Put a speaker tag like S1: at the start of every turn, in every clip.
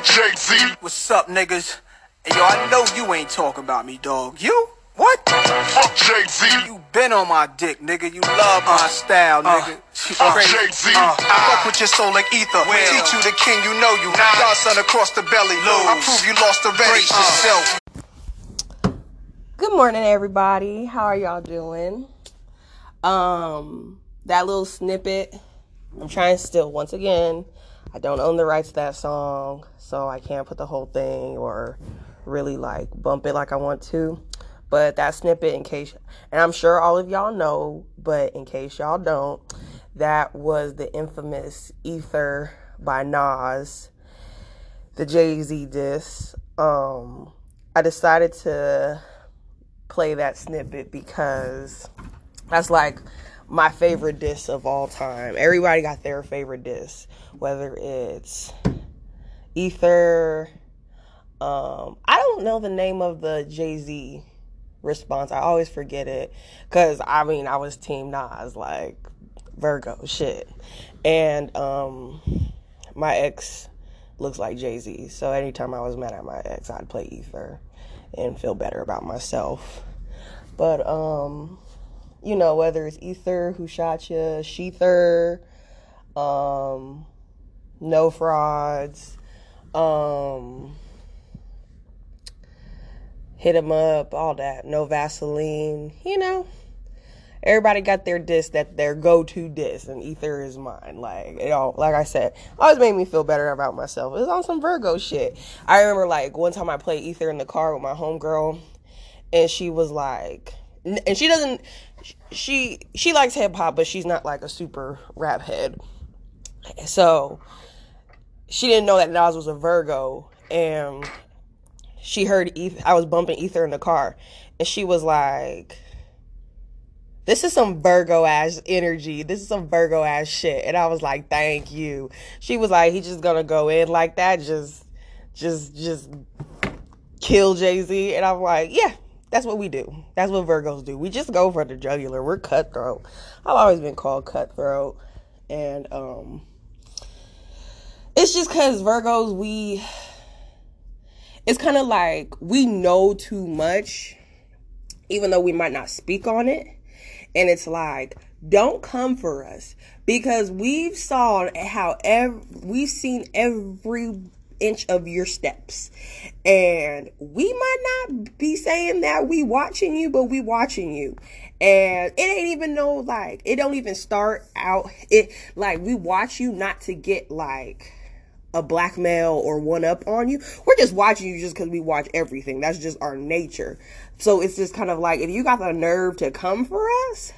S1: Fuck Jay Z.
S2: What's up, niggas? Hey, yo, I know you ain't talking about me, dog. You? What?
S1: Fuck Jay Z.
S2: You been on my dick, nigga. You love my style, nigga.
S1: Fuck
S2: Crazy.
S1: Jay Z.
S2: Uh, I fuck with your soul like ether. Teach you the king, you know you. Godson across the belly. I prove you lost already. Brace yourself.
S3: Good morning, everybody. How are y'all doing? Um, that little snippet. I'm trying still. Once again, I don't own the rights to that song, so I can't put the whole thing or really like bump it like I want to. But that snippet, in case, and I'm sure all of y'all know, but in case y'all don't, that was the infamous Ether by Nas, the Jay Z diss. Um, I decided to play that snippet because that's like my favorite diss of all time. Everybody got their favorite diss, whether it's Ether. Um, I don't know the name of the Jay Z response. I always forget it because I mean I was Team Nas, like Virgo shit, and um, my ex looks like Jay Z. So anytime I was mad at my ex, I'd play Ether and feel better about myself. But um, you know, whether it's Ether, Who Shot Ya, Shether, um, No Frauds, um, Hit 'em Up, all that, No Vaseline, you know. Everybody got their diss that their go-to diss, and Ether is mine. Like it all, like I said, always made me feel better about myself. It was on some Virgo shit. I remember like one time I played Ether in the car with my homegirl, and she was like, and she doesn't, she she likes hip hop, but she's not like a super rap head. So she didn't know that Nas was a Virgo, and she heard I was bumping Ether in the car, and she was like, "This is some Virgo ass energy. This is some Virgo ass shit." And I was like, "Thank you." She was like, "He's just gonna go in like that, just, just, just kill Jay Z," and I'm like, "Yeah." That's what we do. That's what Virgos do. We just go for the jugular. We're cutthroat. I've always been called cutthroat. And um it's just cuz Virgos we it's kind of like we know too much even though we might not speak on it. And it's like don't come for us. Because we've saw how ev- we've seen every inch of your steps. And we might not be saying that we watching you but we watching you. And it ain't even no like it don't even start out it like we watch you not to get like a blackmail or one up on you we're just watching you just because we watch everything that's just our nature so it's just kind of like if you got the nerve to come for us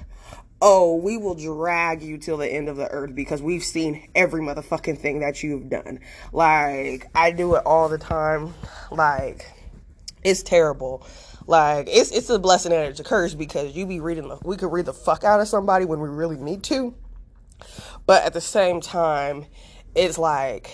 S3: oh, we will drag you till the end of the earth because we've seen every motherfucking thing that you've done. Like, I do it all the time. Like, it's terrible. Like, it's it's a blessing and it's a curse because you be reading the we could read the fuck out of somebody when we really need to. But at the same time, it's like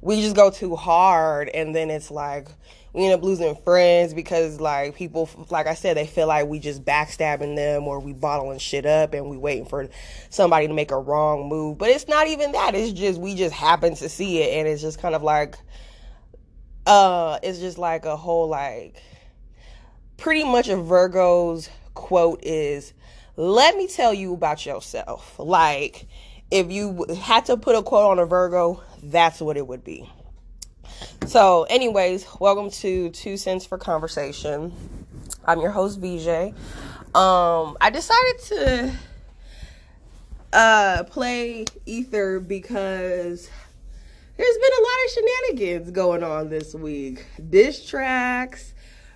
S3: we just go too hard and then it's like we end up losing friends because like people like i said they feel like we just backstabbing them or we bottling shit up and we waiting for somebody to make a wrong move. But it's not even that. It's just we just happen to see it and it's just kind of like uh it's just like a whole like pretty much a virgo's quote is let me tell you about yourself. Like if you had to put a quote on a virgo that's what it would be so, anyways, welcome to Two Cents for Conversation. I'm your host, VJ. Um, I decided to uh, play Ether because there's been a lot of shenanigans going on this week. Diss tracks,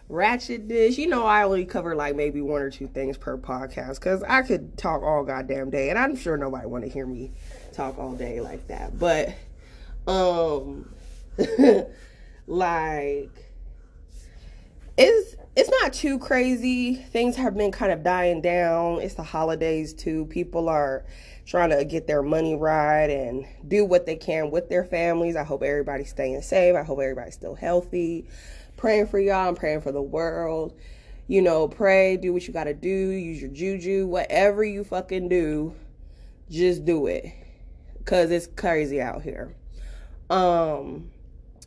S3: ratchet dish. You know, I only cover like maybe one or two things per podcast because I could talk all goddamn day, and I'm sure nobody want to hear me talk all day like that. But, um, like it's it's not too crazy. Things have been kind of dying down. It's the holidays too. People are trying to get their money right and do what they can with their families. I hope everybody's staying safe. I hope everybody's still healthy. Praying for y'all. I'm praying for the world. You know, pray, do what you gotta do, use your juju, whatever you fucking do, just do it. Cause it's crazy out here. Um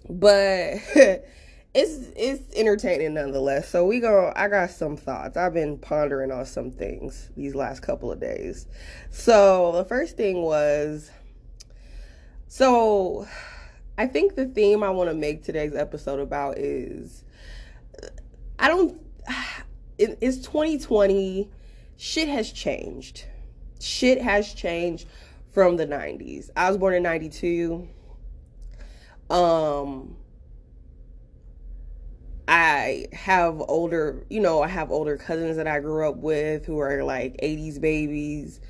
S3: but it's it's entertaining nonetheless. So we go. I got some thoughts. I've been pondering on some things these last couple of days. So the first thing was, so I think the theme I want to make today's episode about is, I don't. It, it's 2020. Shit has changed. Shit has changed from the 90s. I was born in 92. Um I have older, you know, I have older cousins that I grew up with who are like 80s babies.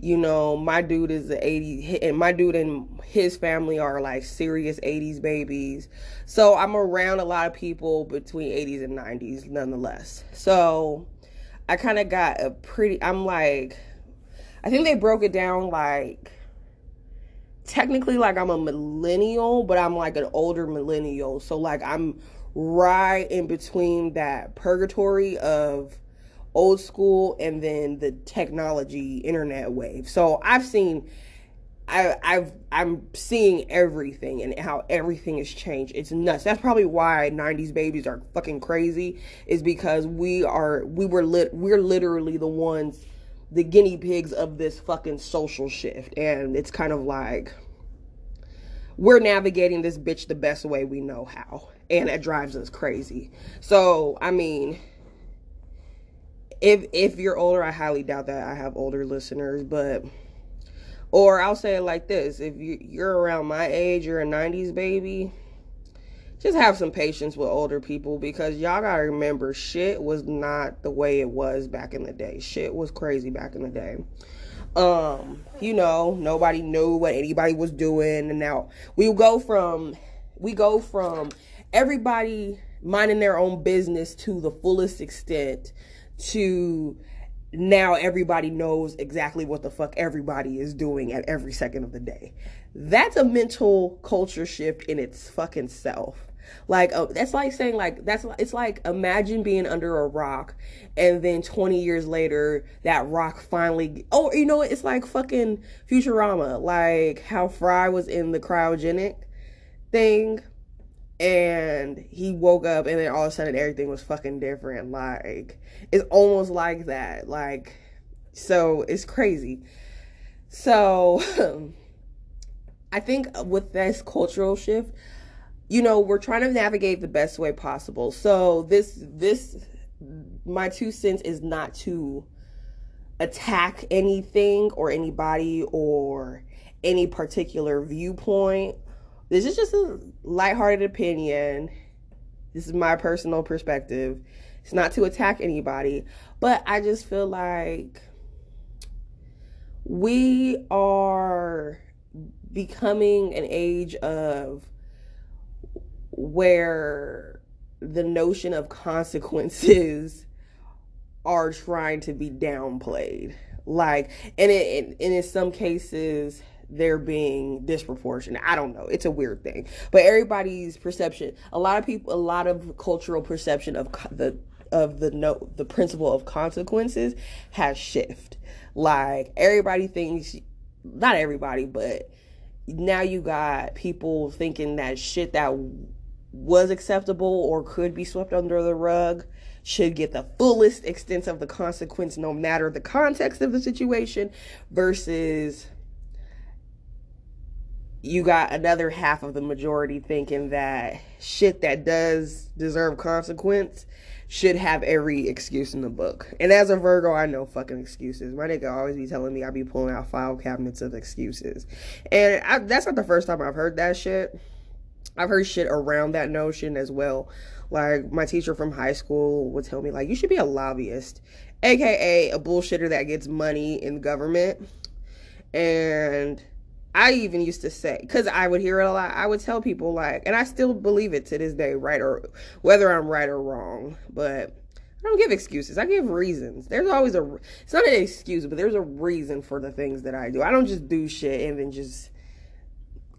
S3: You know, my dude is the 80s, and my dude and his family are like serious 80s babies. So I'm around a lot of people between 80s and 90s nonetheless. So I kind of got a pretty, I'm like, I think they broke it down like, technically like I'm a millennial, but I'm like an older millennial. So like I'm right in between that purgatory of old school and then the technology internet wave. So I've seen I, I've I'm seeing everything and how everything has changed. It's nuts. That's probably why '90s babies are fucking crazy. Is because we are we were lit we're literally the ones, the guinea pigs of this fucking social shift, and it's kind of like we're navigating this bitch the best way we know how and it drives us crazy. So, I mean, if if you're older, I highly doubt that I have older listeners, but or I'll say it like this: if you you're around my age, you're a '90s baby. Just have some patience with older people because y'all gotta remember shit was not the way it was back in the day. Shit was crazy back in the day. Um, you know, nobody knew what anybody was doing, and now we go from we go from everybody minding their own business to the fullest extent to now everybody knows exactly what the fuck everybody is doing at every second of the day. That's a mental culture shift in its fucking self. Like uh, that's like saying like that's it's like imagine being under a rock and then 20 years later that rock finally oh you know it's like fucking Futurama. Like how Fry was in the cryogenic thing and he woke up and then all of a sudden everything was fucking different. Like it's almost like that. Like so it's crazy. So i think with this cultural shift you know we're trying to navigate the best way possible so this this my two cents is not to attack anything or anybody or any particular viewpoint this is just a lighthearted opinion. This is my personal perspective. It's not to attack anybody, but I just feel like we are becoming an age of where the notion of consequences are trying to be downplayed like and it and in some cases they're being disproportionate. I don't know. It's a weird thing. But everybody's perception, a lot of people, a lot of cultural perception of the of the no the principle of consequences has shift. Like everybody thinks not everybody, but now you got people thinking that shit that was acceptable or could be swept under the rug should get the fullest extent of the consequence no matter the context of the situation versus you got another half of the majority thinking that shit that does deserve consequence should have every excuse in the book. And as a Virgo, I know fucking excuses. My nigga always be telling me I be pulling out file cabinets of excuses. And I, that's not the first time I've heard that shit. I've heard shit around that notion as well. Like my teacher from high school would tell me like you should be a lobbyist, aka a bullshitter that gets money in government. And I even used to say, because I would hear it a lot, I would tell people, like, and I still believe it to this day, right or whether I'm right or wrong, but I don't give excuses. I give reasons. There's always a, it's not an excuse, but there's a reason for the things that I do. I don't just do shit and then just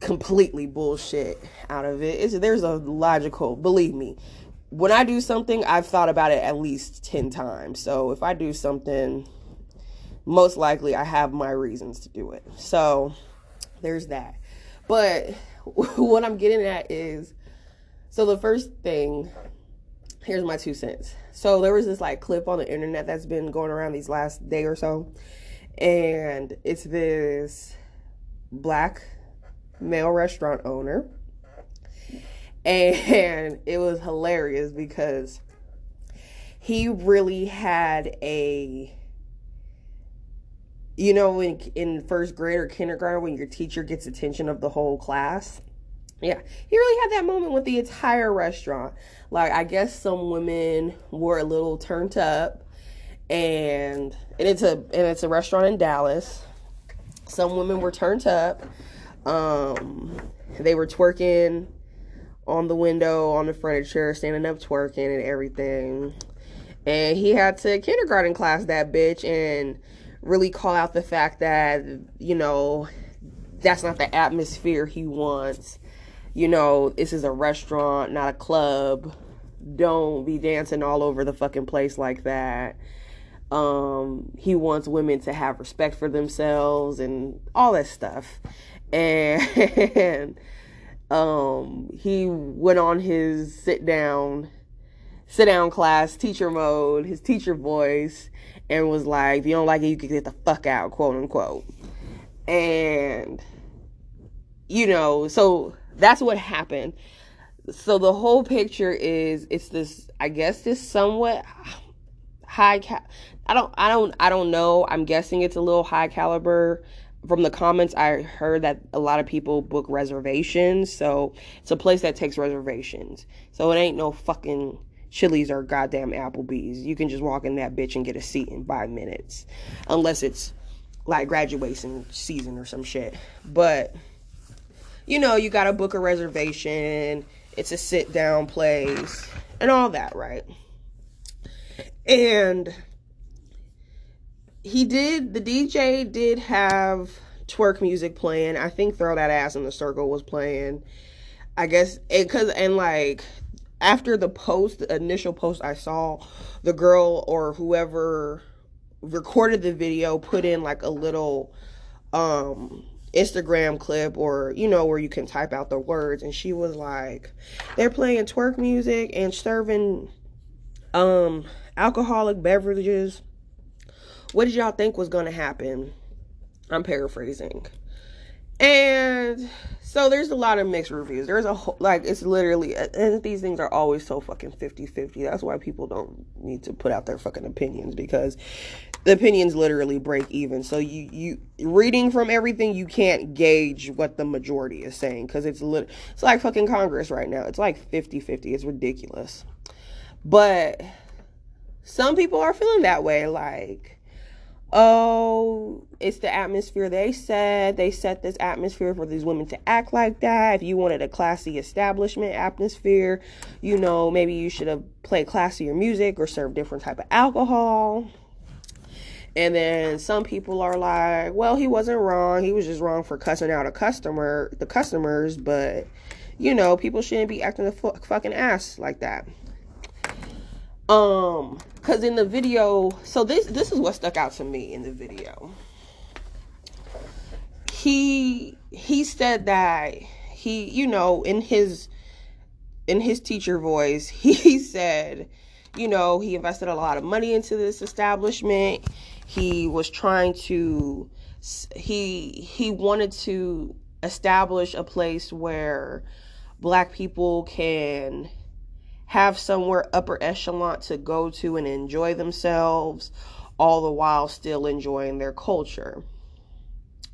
S3: completely bullshit out of it. It's, there's a logical, believe me, when I do something, I've thought about it at least 10 times. So if I do something, most likely I have my reasons to do it. So, there's that. But what I'm getting at is So the first thing, here's my two cents. So there was this like clip on the internet that's been going around these last day or so, and it's this black male restaurant owner, and it was hilarious because he really had a you know in in first grade or kindergarten when your teacher gets attention of the whole class yeah, he really had that moment with the entire restaurant. Like I guess some women were a little turned up, and and it's a and it's a restaurant in Dallas. Some women were turned up. Um, they were twerking on the window, on the furniture, standing up twerking and everything. And he had to kindergarten class that bitch and really call out the fact that you know that's not the atmosphere he wants you know, this is a restaurant, not a club. Don't be dancing all over the fucking place like that. Um, he wants women to have respect for themselves and all that stuff. And um, he went on his sit down, sit down class, teacher mode, his teacher voice, and was like, if you don't like it, you can get the fuck out, quote unquote. And, you know, so that's what happened. So the whole picture is it's this I guess this somewhat high ca- I don't I don't I don't know. I'm guessing it's a little high caliber. From the comments I heard that a lot of people book reservations, so it's a place that takes reservations. So it ain't no fucking Chili's or goddamn Applebee's. You can just walk in that bitch and get a seat in 5 minutes. Unless it's like graduation season or some shit. But you know, you got to book a reservation. It's a sit down place and all that, right? And he did, the DJ did have twerk music playing. I think Throw That Ass in the Circle was playing. I guess, it because, and like, after the post, the initial post I saw, the girl or whoever recorded the video put in like a little, um, Instagram clip or you know where you can type out the words and she was like they're playing twerk music and serving um alcoholic beverages what did y'all think was going to happen i'm paraphrasing and so there's a lot of mixed reviews there's a whole like it's literally and these things are always so fucking 50-50 that's why people don't need to put out their fucking opinions because the opinions literally break even. So you you reading from everything, you can't gauge what the majority is saying because it's lit. It's like fucking Congress right now. It's like 50-50. It's ridiculous. But some people are feeling that way, like. Oh, it's the atmosphere they said. They set this atmosphere for these women to act like that. If you wanted a classy establishment atmosphere, you know, maybe you should have played classier music or served different type of alcohol and then some people are like, well, he wasn't wrong. He was just wrong for cussing out a customer, the customers, but you know, people shouldn't be acting a fucking ass like that. Um, cuz in the video, so this this is what stuck out to me in the video. He he said that he, you know, in his in his teacher voice, he said, you know, he invested a lot of money into this establishment he was trying to he he wanted to establish a place where black people can have somewhere upper echelon to go to and enjoy themselves all the while still enjoying their culture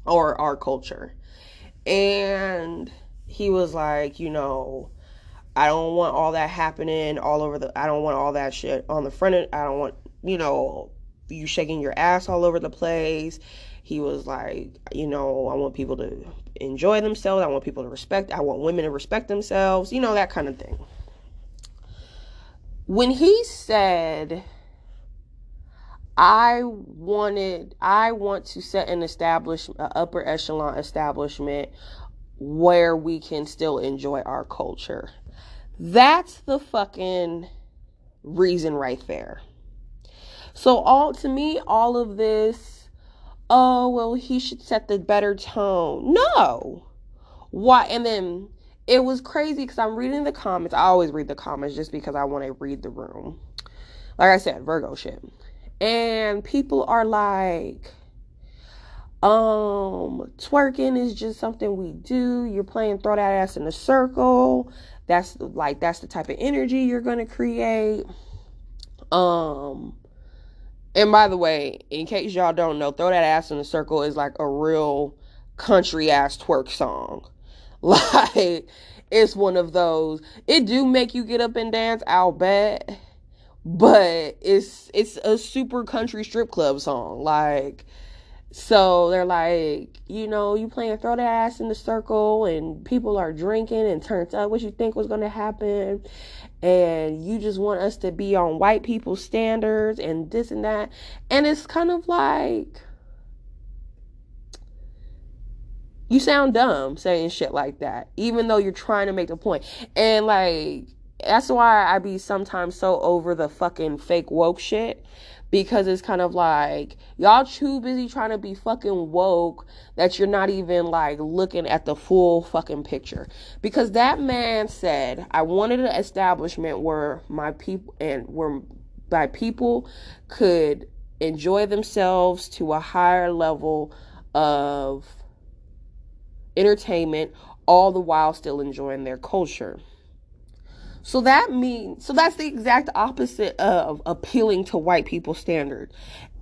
S3: or our culture and he was like you know i don't want all that happening all over the i don't want all that shit on the front of, i don't want you know you shaking your ass all over the place. He was like, you know, I want people to enjoy themselves. I want people to respect. I want women to respect themselves. You know that kind of thing. When he said, I wanted, I want to set an establishment, an upper echelon establishment where we can still enjoy our culture. That's the fucking reason right there. So all to me, all of this, oh well, he should set the better tone. No. Why? And then it was crazy because I'm reading the comments. I always read the comments just because I want to read the room. Like I said, Virgo shit. And people are like, um, twerking is just something we do. You're playing throw that ass in a circle. That's like that's the type of energy you're gonna create. Um, and by the way, in case y'all don't know, throw that ass in a circle is like a real country ass twerk song. Like it's one of those. It do make you get up and dance, I'll bet. But it's it's a super country strip club song. Like so they're like, you know, you playing throw that ass in the circle and people are drinking and turns up what you think was gonna happen and you just want us to be on white people's standards and this and that. And it's kind of like you sound dumb saying shit like that, even though you're trying to make a point. And like, that's why I be sometimes so over the fucking fake woke shit. Because it's kind of like, y'all too busy trying to be fucking woke that you're not even like looking at the full fucking picture. Because that man said, I wanted an establishment where my people and where my people could enjoy themselves to a higher level of entertainment, all the while still enjoying their culture. So that means so that's the exact opposite of appealing to white people standard.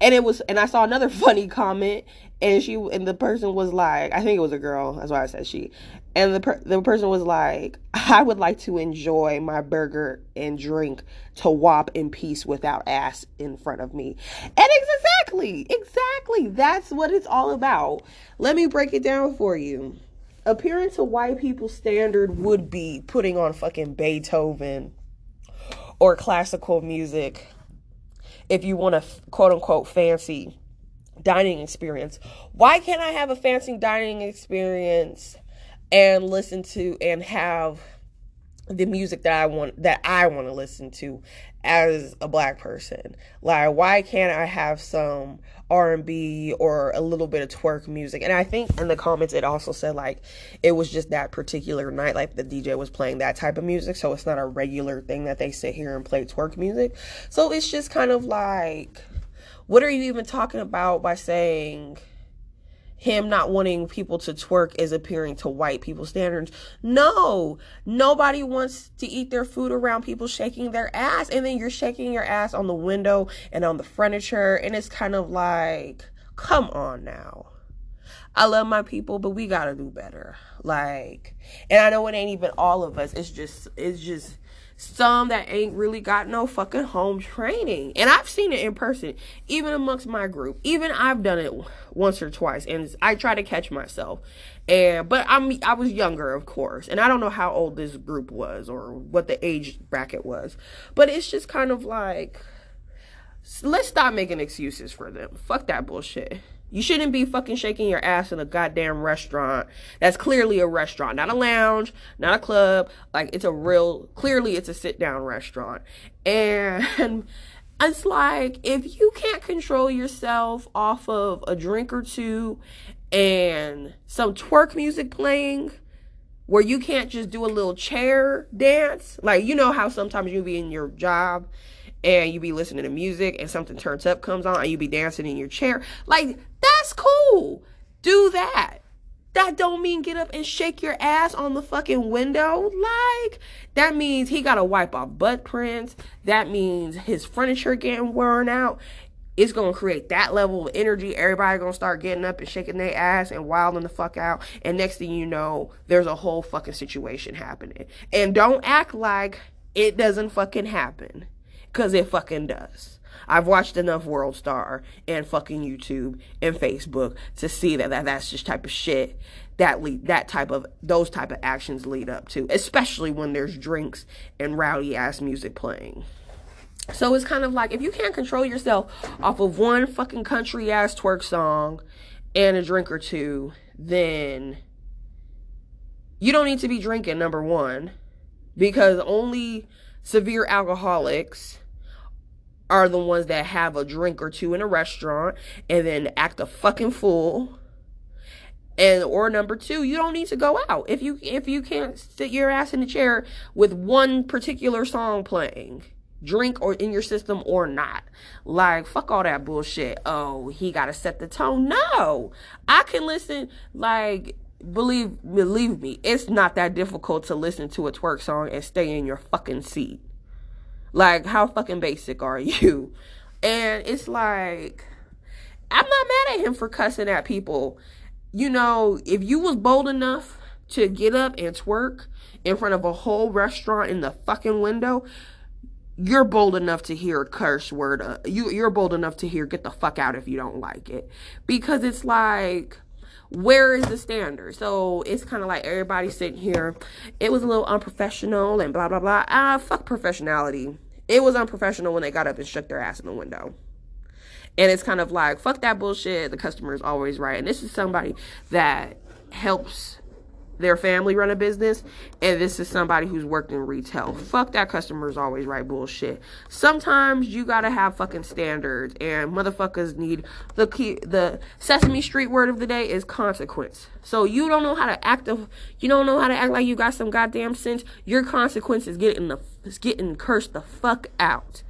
S3: And it was and I saw another funny comment and she and the person was like I think it was a girl, that's why I said she. And the per, the person was like I would like to enjoy my burger and drink to wop in peace without ass in front of me. And exactly, exactly. That's what it's all about. Let me break it down for you appearing to white people standard would be putting on fucking Beethoven or classical music if you want a quote unquote fancy dining experience. Why can't I have a fancy dining experience and listen to and have the music that I want that I want to listen to as a black person. Like why can't I have some R&B or a little bit of twerk music? And I think in the comments it also said like it was just that particular night like the DJ was playing that type of music, so it's not a regular thing that they sit here and play twerk music. So it's just kind of like what are you even talking about by saying him not wanting people to twerk is appearing to white people standards. No, nobody wants to eat their food around people shaking their ass. And then you're shaking your ass on the window and on the furniture. And it's kind of like, come on now. I love my people, but we gotta do better. Like, and I know it ain't even all of us. It's just, it's just some that ain't really got no fucking home training. And I've seen it in person, even amongst my group. Even I've done it once or twice, and I try to catch myself. And but I'm I was younger, of course, and I don't know how old this group was or what the age bracket was, but it's just kind of like let's stop making excuses for them. Fuck that bullshit. You shouldn't be fucking shaking your ass in a goddamn restaurant. That's clearly a restaurant, not a lounge, not a club. Like it's a real clearly it's a sit down restaurant. And it's like if you can't control yourself off of a drink or two and some twerk music playing where you can't just do a little chair dance, like you know how sometimes you be in your job and you be listening to music and something turns up comes on and you be dancing in your chair. Like that's cool. Do that. That don't mean get up and shake your ass on the fucking window. Like that means he gotta wipe off butt prints. That means his furniture getting worn out. It's gonna create that level of energy. Everybody gonna start getting up and shaking their ass and wilding the fuck out. And next thing you know, there's a whole fucking situation happening. And don't act like it doesn't fucking happen. Cause it fucking does. I've watched enough World Star and fucking YouTube and Facebook to see that, that that's just type of shit that lead that type of those type of actions lead up to, especially when there's drinks and rowdy ass music playing. So it's kind of like if you can't control yourself off of one fucking country ass twerk song and a drink or two, then you don't need to be drinking number 1 because only severe alcoholics are the ones that have a drink or two in a restaurant and then act a fucking fool And or number two, you don't need to go out if you if you can't sit your ass in a chair with one particular song playing drink or in your system or not. Like, fuck all that bullshit. Oh, he got to set the tone. No, I can listen. Like, believe believe me, it's not that difficult to listen to a twerk song and stay in your fucking seat. Like, how fucking basic are you? And it's like, I'm not mad at him for cussing at people. You know, if you was bold enough to get up and twerk in front of a whole restaurant in the fucking window, you're bold enough to hear a curse word. Uh, you you're bold enough to hear get the fuck out if you don't like it, because it's like where is the standard? So it's kind of like everybody sitting here. It was a little unprofessional and blah blah blah. Ah, fuck professionality. It was unprofessional when they got up and shook their ass in the window. And it's kind of like fuck that bullshit. The customer is always right, and this is somebody that helps their family run a business and this is somebody who's worked in retail. Fuck that customer's always right bullshit. Sometimes you gotta have fucking standards and motherfuckers need the key the Sesame Street word of the day is consequence. So you don't know how to act of you don't know how to act like you got some goddamn sense, your consequence is getting the is getting cursed the fuck out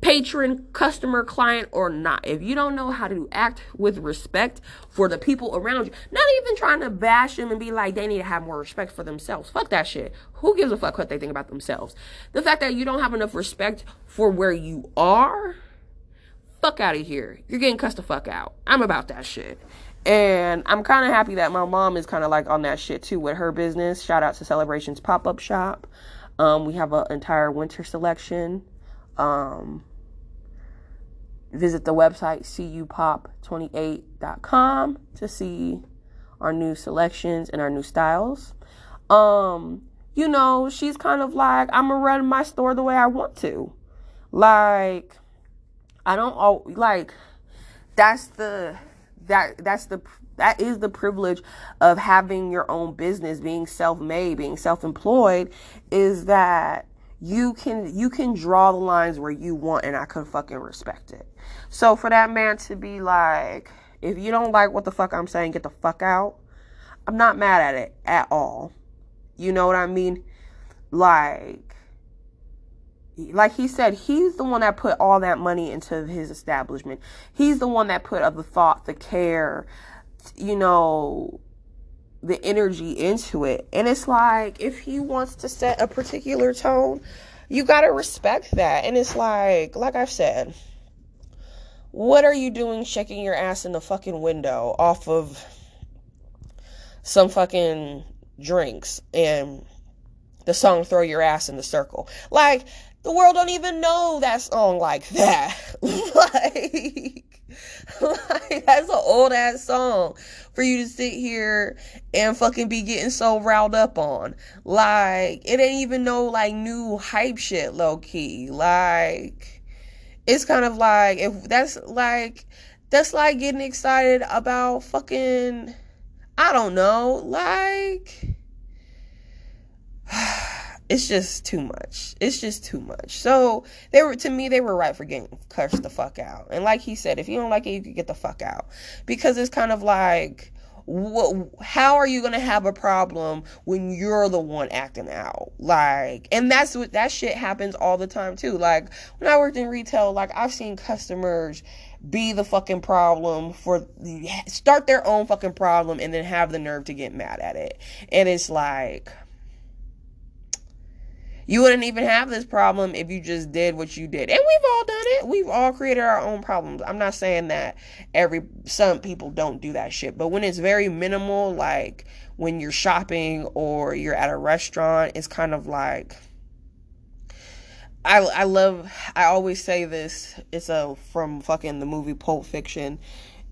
S3: patron, customer, client, or not. If you don't know how to act with respect for the people around you, not even trying to bash them and be like they need to have more respect for themselves. Fuck that shit. Who gives a fuck what they think about themselves? The fact that you don't have enough respect for where you are, fuck out of here. You're getting cussed the fuck out. I'm about that shit. And I'm kind of happy that my mom is kind of like on that shit too with her business. Shout out to Celebrations Pop Up Shop. Um, we have an entire winter selection. Um, visit the website cupop28.com to see our new selections and our new styles. Um, you know, she's kind of like, I'm gonna run my store the way I want to. Like, I don't all like that's the that that's the that is the privilege of having your own business, being self-made, being self-employed, is that you can you can draw the lines where you want and I can fucking respect it. So for that man to be like, if you don't like what the fuck I'm saying, get the fuck out. I'm not mad at it at all. You know what I mean? Like like he said, he's the one that put all that money into his establishment. He's the one that put of the thought, the care, you know, the energy into it. And it's like if he wants to set a particular tone, you got to respect that. And it's like like I've said, what are you doing shaking your ass in the fucking window off of some fucking drinks and the song throw your ass in the circle? Like the world don't even know that song like that. like like that's an old ass song for you to sit here and fucking be getting so riled up on. Like it ain't even no like new hype shit low key. Like it's kind of like if that's like that's like getting excited about fucking I don't know, like it's just too much. It's just too much. So they were to me they were right for getting cursed the fuck out. And like he said, if you don't like it, you can get the fuck out because it's kind of like what, how are you to have a problem when you're the one acting out like and that's what that shit happens all the time too like when i worked in retail like i've seen customers be the fucking problem for start their own fucking problem and then have the nerve to get mad at it and it's like you wouldn't even have this problem if you just did what you did. And we've all done it. We've all created our own problems. I'm not saying that every some people don't do that shit, but when it's very minimal like when you're shopping or you're at a restaurant, it's kind of like I I love I always say this. It's a from fucking the movie Pulp Fiction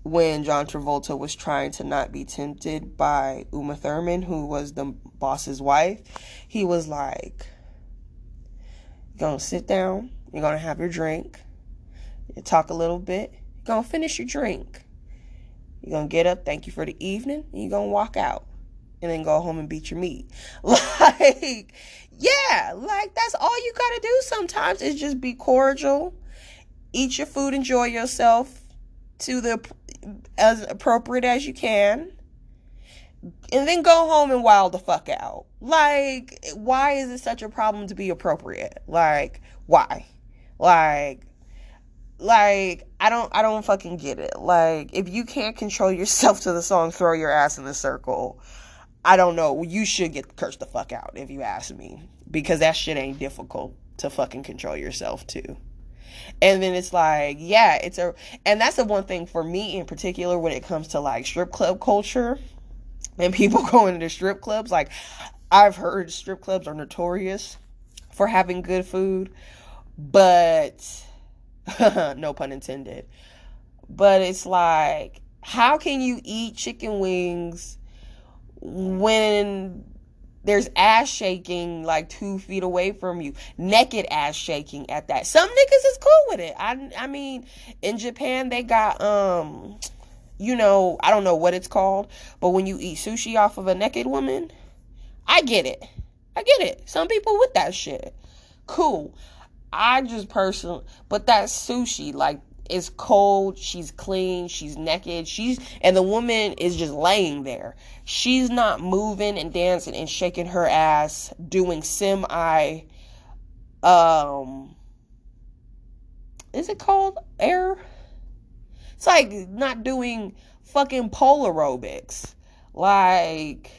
S3: when John Travolta was trying to not be tempted by Uma Thurman, who was the boss's wife. He was like going to sit down. You're going to have your drink. You talk a little bit. You're going to finish your drink. You're going to get up, thank you for the evening, and you're going to walk out and then go home and beat your meat. Like, yeah, like that's all you got to do sometimes is just be cordial, eat your food, enjoy yourself to the as appropriate as you can, and then go home and wild the fuck out. Like, why is it such a problem to be appropriate? Like, why? Like, like I don't I don't fucking get it. Like, if you can't control yourself to the song "Throw Your Ass in the Circle," I don't know. You should get cursed the fuck out if you ask me, because that shit ain't difficult to fucking control yourself to. And then it's like, yeah, it's a, and that's the one thing for me in particular when it comes to like strip club culture and people going to strip clubs. Like, I've heard strip clubs are notorious for having good food, but no pun intended. But it's like, how can you eat chicken wings when there's ass shaking like two feet away from you, naked ass shaking at that. Some niggas is cool with it. I I mean, in Japan they got um, you know, I don't know what it's called, but when you eat sushi off of a naked woman, I get it. I get it. Some people with that shit, cool. I just personally, but that sushi, like is cold, she's clean, she's naked, she's and the woman is just laying there. She's not moving and dancing and shaking her ass, doing semi um is it called air? It's like not doing fucking pole aerobics. Like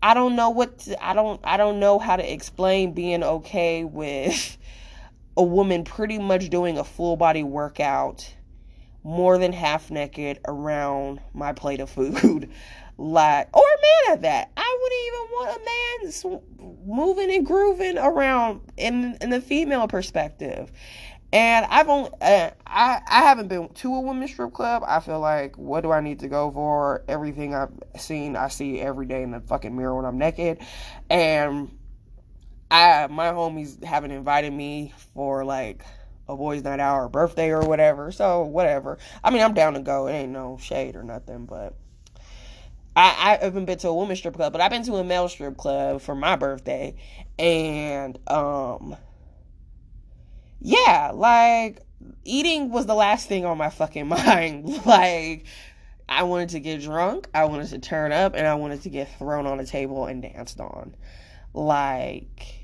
S3: I don't know what to, I don't I don't know how to explain being okay with a woman pretty much doing a full body workout more than half naked around my plate of food. Like or a man at that. I wouldn't even want a man moving and grooving around in in the female perspective and i've only uh, i i haven't been to a women's strip club i feel like what do i need to go for everything i've seen i see every day in the fucking mirror when i'm naked and I my homies haven't invited me for like a boys' night out or birthday or whatever. So whatever. I mean, I'm down to go. It ain't no shade or nothing, but I I haven't been to a women's strip club, but I've been to a male strip club for my birthday, and um, yeah, like eating was the last thing on my fucking mind. like. I wanted to get drunk, I wanted to turn up, and I wanted to get thrown on a table and danced on. Like,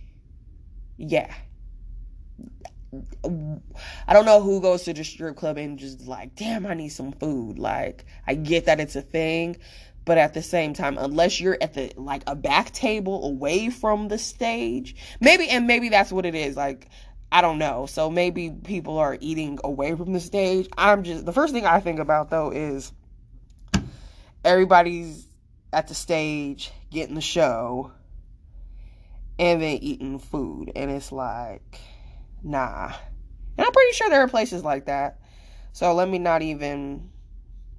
S3: yeah. I don't know who goes to the strip club and just like, damn, I need some food. Like, I get that it's a thing, but at the same time, unless you're at the like a back table away from the stage, maybe and maybe that's what it is. Like, I don't know. So maybe people are eating away from the stage. I'm just the first thing I think about though is everybody's at the stage getting the show and then eating food. And it's like, nah. And I'm pretty sure there are places like that. So let me not even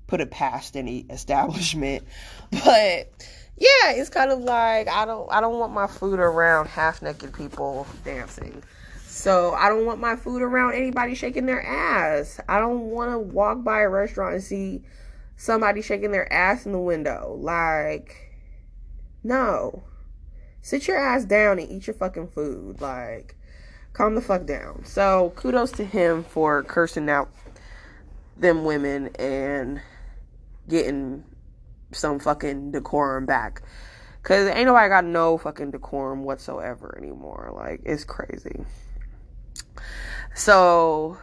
S3: put it past any establishment. But yeah, it's kind of like I don't I don't want my food around half naked people dancing. So I don't want my food around anybody shaking their ass. I don't want to walk by a restaurant and see somebody shaking their ass in the window. Like no sit your ass down and eat your fucking food. Like, calm the fuck down. So, kudos to him for cursing out them women and getting some fucking decorum back. Cause ain't nobody got no fucking decorum whatsoever anymore. Like, it's crazy. So,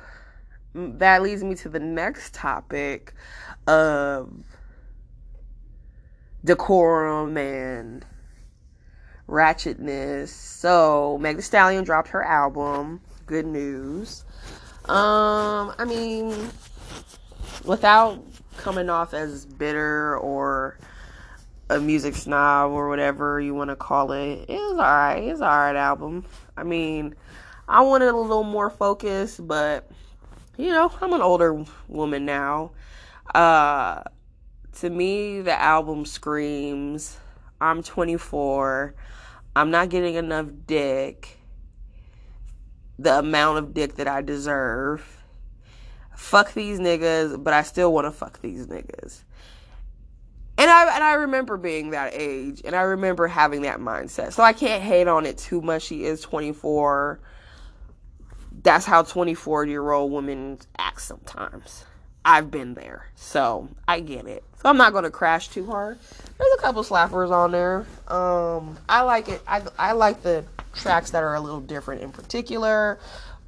S3: that leads me to the next topic of decorum and ratchetness. So Meg Thee Stallion dropped her album. Good news. Um, I mean, without coming off as bitter or a music snob or whatever you want to call it, it was alright. It's alright album. I mean, I wanted a little more focus, but you know, I'm an older woman now. Uh, to me, the album screams I'm 24. I'm not getting enough dick, the amount of dick that I deserve. Fuck these niggas, but I still want to fuck these niggas. And I and I remember being that age, and I remember having that mindset. So I can't hate on it too much. She is 24. That's how 24 year old women act sometimes. I've been there, so I get it. So I'm not gonna crash too hard. There's a couple slappers on there. Um, I like it. I I like the tracks that are a little different in particular,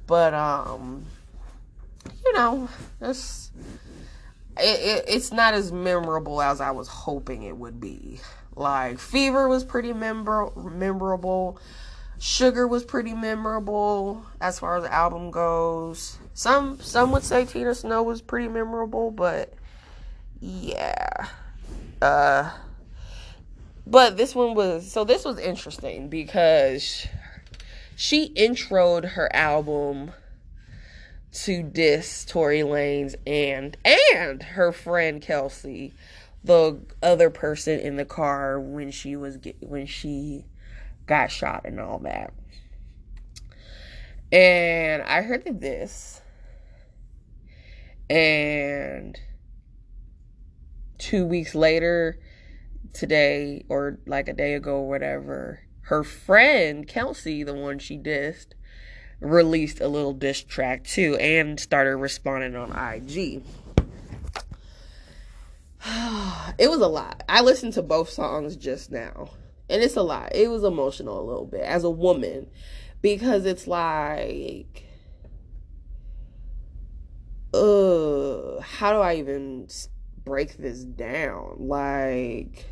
S3: but um, you know, it's it, it, it's not as memorable as I was hoping it would be. Like Fever was pretty member memorable. Suga was pretty memorable as far as the album goes. Some some would say Tina Snow was pretty memorable, but yeah. Uh but this one was so this was interesting because she introed her album to diss Tory Lanez and and her friend Kelsey, the other person in the car when she was when she got shot and all that. And I heard the this and two weeks later today or like a day ago or whatever, her friend Kelsey, the one she dissed, released a little diss track too and started responding on IG. it was a lot. I listened to both songs just now. And it's a lot. It was emotional a little bit as a woman because it's like uh how do I even break this down? Like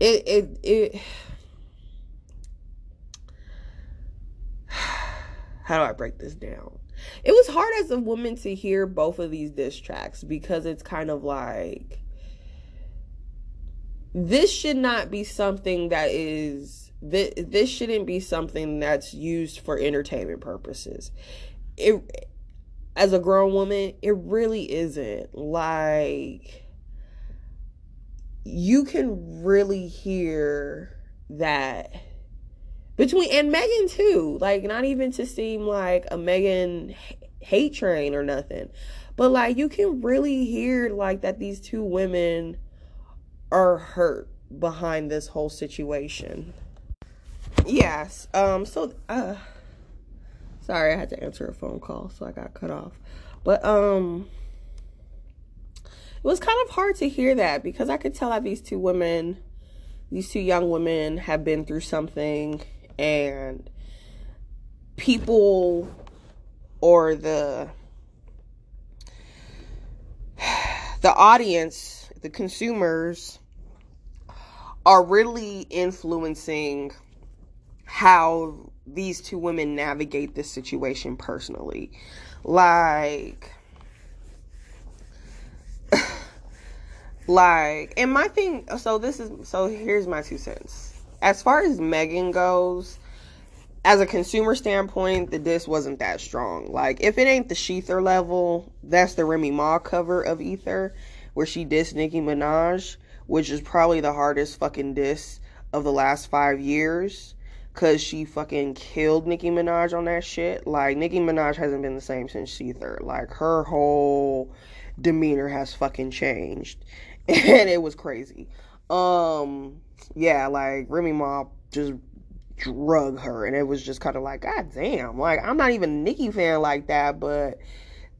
S3: it it it how do I break this down? It was hard as a woman to hear both of these diss tracks because it's kind of like this should not be something that is this, this shouldn't be something that's used for entertainment purposes. It as a grown woman, it really isn't. Like you can really hear that between and Megan too. Like not even to seem like a Megan hate train or nothing. But like you can really hear like that these two women are hurt behind this whole situation. Yes. Um so uh sorry I had to answer a phone call so I got cut off. But um it was kind of hard to hear that because I could tell that these two women these two young women have been through something and people or the the audience, the consumers are really influencing how these two women navigate this situation personally. Like like and my thing so this is so here's my two cents as far as Megan goes, as a consumer standpoint, the disc wasn't that strong. Like, if it ain't the Shether level, that's the Remy Ma cover of Ether, where she dissed Nicki Minaj, which is probably the hardest fucking diss of the last five years. Cause she fucking killed Nicki Minaj on that shit. Like Nicki Minaj hasn't been the same since Shether. Like her whole demeanor has fucking changed. And it was crazy. Um yeah, like Remy Ma just drug her, and it was just kind of like, God damn, like I'm not even a Nicki fan like that, but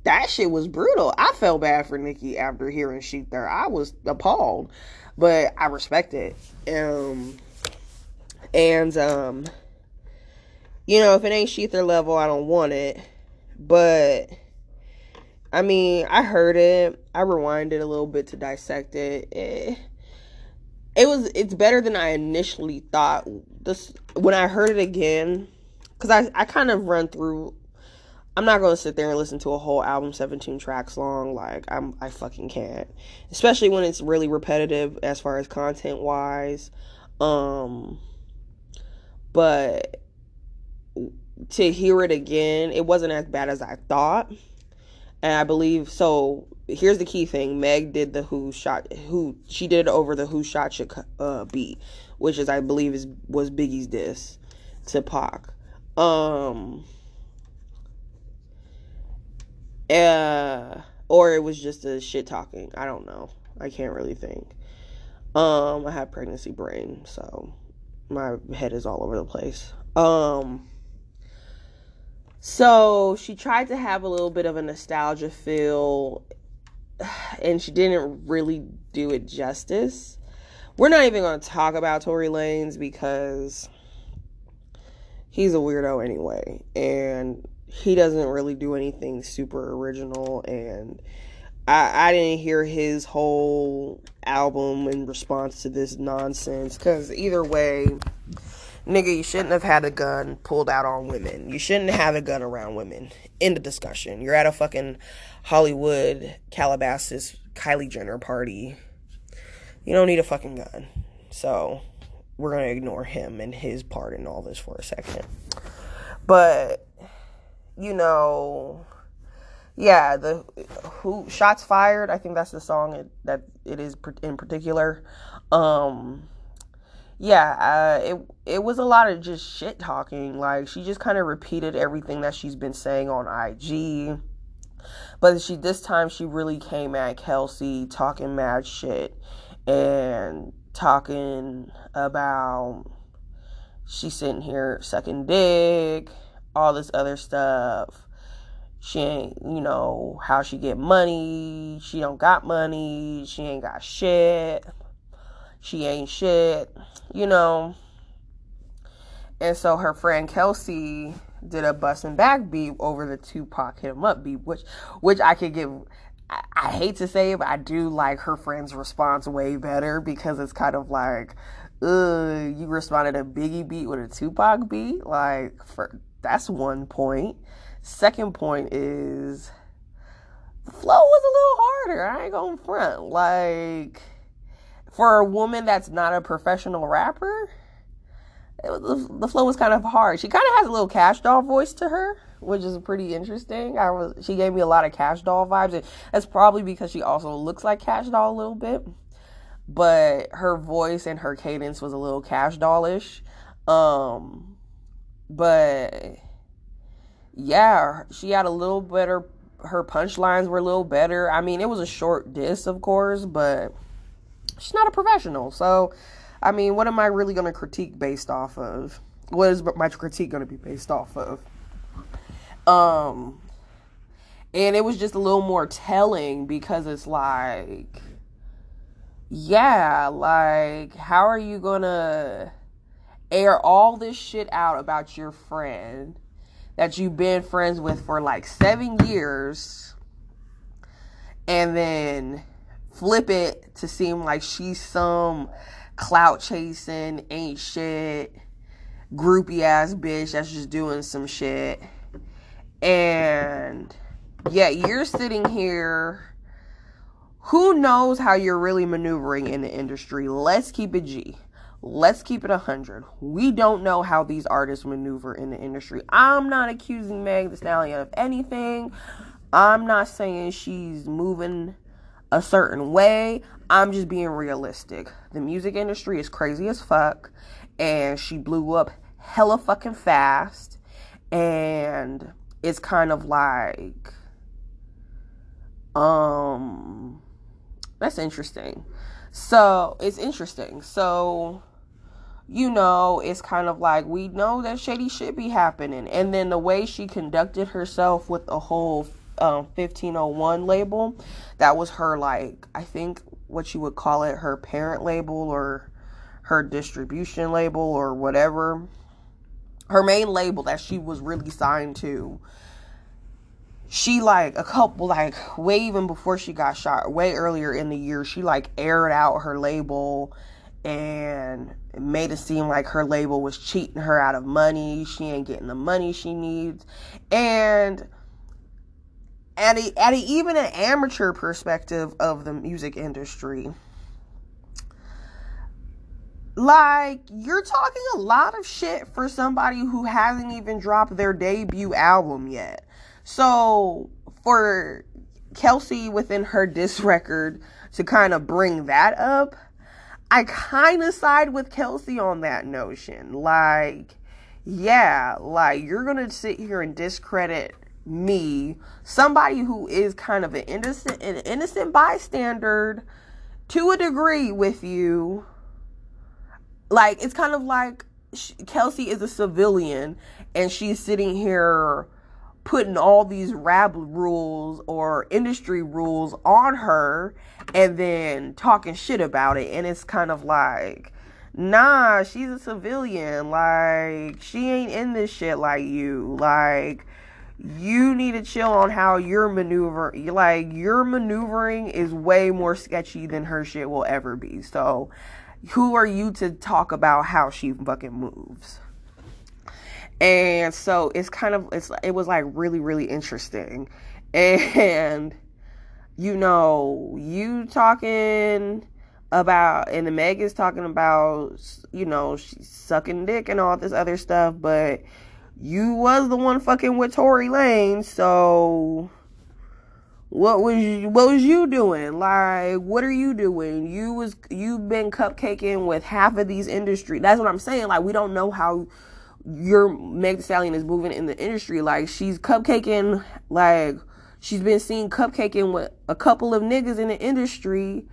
S3: that shit was brutal. I felt bad for Nicki after hearing Shether. I was appalled, but I respect it. Um, and um, you know, if it ain't Shether level, I don't want it. But I mean, I heard it. I rewinded a little bit to dissect it. it it was it's better than I initially thought. This when I heard it again, because I I kind of run through. I'm not gonna sit there and listen to a whole album 17 tracks long. Like I'm I fucking can't, especially when it's really repetitive as far as content wise. Um, but to hear it again, it wasn't as bad as I thought. And I believe so here's the key thing meg did the who shot who she did over the Who Shot Ya uh, beat which is i believe is was biggie's diss to Pac. um uh or it was just a shit talking. I don't know. I can't really think. Um i have pregnancy brain so my head is all over the place. Um so she tried to have a little bit of a nostalgia feel and she didn't really do it justice. We're not even going to talk about Tory Lanez because he's a weirdo anyway, and he doesn't really do anything super original. And I, I didn't hear his whole album in response to this nonsense because either way, nigga, you shouldn't have had a gun pulled out on women. You shouldn't have a gun around women. In the discussion. You're at a fucking Hollywood Calabasas Kylie Jenner party. You don't need a fucking gun. So we're gonna ignore him and his part in all this for a second. But you know, yeah, the who shots fired. I think that's the song that it is in particular. Um, yeah, uh, it it was a lot of just shit talking. Like she just kind of repeated everything that she's been saying on IG. But she this time she really came at Kelsey talking mad shit and talking about she's sitting here sucking dick, all this other stuff. She ain't, you know, how she get money. She don't got money. She ain't got shit. She ain't shit, you know. And so her friend Kelsey did a busting back beat over the Tupac hit him up beat, which which I could give I, I hate to say it, but I do like her friend's response way better because it's kind of like, uh, you responded a Biggie beat with a Tupac beat. Like, for that's one point. Second point is the flow was a little harder. I ain't gonna front. Like, for a woman that's not a professional rapper, was, the, the flow was kind of hard. She kind of has a little Cash Doll voice to her which is pretty interesting. I was she gave me a lot of Cash Doll vibes, and that's probably because she also looks like Cash Doll a little bit. But her voice and her cadence was a little Cash Dollish. Um, but yeah, she had a little better. Her punchlines were a little better. I mean, it was a short diss, of course, but she's not a professional. So, I mean, what am I really going to critique based off of? What is my critique going to be based off of? Um, and it was just a little more telling because it's like, yeah, like, how are you gonna air all this shit out about your friend that you've been friends with for like seven years and then flip it to seem like she's some clout chasing, ain't shit, groupie ass bitch that's just doing some shit and yeah, you're sitting here. Who knows how you're really maneuvering in the industry? Let's keep it G. Let's keep it 100. We don't know how these artists maneuver in the industry. I'm not accusing Meg the Stallion of anything. I'm not saying she's moving a certain way. I'm just being realistic. The music industry is crazy as fuck, and she blew up hella fucking fast. And it's kind of like um that's interesting. So, it's interesting. So, you know, it's kind of like we know that shady shit be happening. And then the way she conducted herself with the whole um, 1501 label, that was her, like, I think what you would call it, her parent label or her distribution label or whatever her main label that she was really signed to she like a couple like way even before she got shot way earlier in the year she like aired out her label and made it seem like her label was cheating her out of money she ain't getting the money she needs and at a, at a, even an amateur perspective of the music industry like, you're talking a lot of shit for somebody who hasn't even dropped their debut album yet. So, for Kelsey within her disc record to kind of bring that up, I kind of side with Kelsey on that notion. Like, yeah, like you're gonna sit here and discredit me, somebody who is kind of an innocent, an innocent bystander to a degree with you like it's kind of like Kelsey is a civilian and she's sitting here putting all these rap rules or industry rules on her and then talking shit about it. And it's kind of like, nah, she's a civilian. Like, she ain't in this shit like you. Like, you need to chill on how you're maneuver like your maneuvering is way more sketchy than her shit will ever be so who are you to talk about how she fucking moves and so it's kind of it's it was like really really interesting and you know you talking about and the meg is talking about you know she's sucking dick and all this other stuff but you was the one fucking with Tory Lane, so what was you, what was you doing? Like, what are you doing? You was you've been cupcaking with half of these industry. That's what I'm saying. Like, we don't know how your Meg Thee Stallion is moving in the industry. Like, she's cupcaking. Like, she's been seen cupcaking with a couple of niggas in the industry,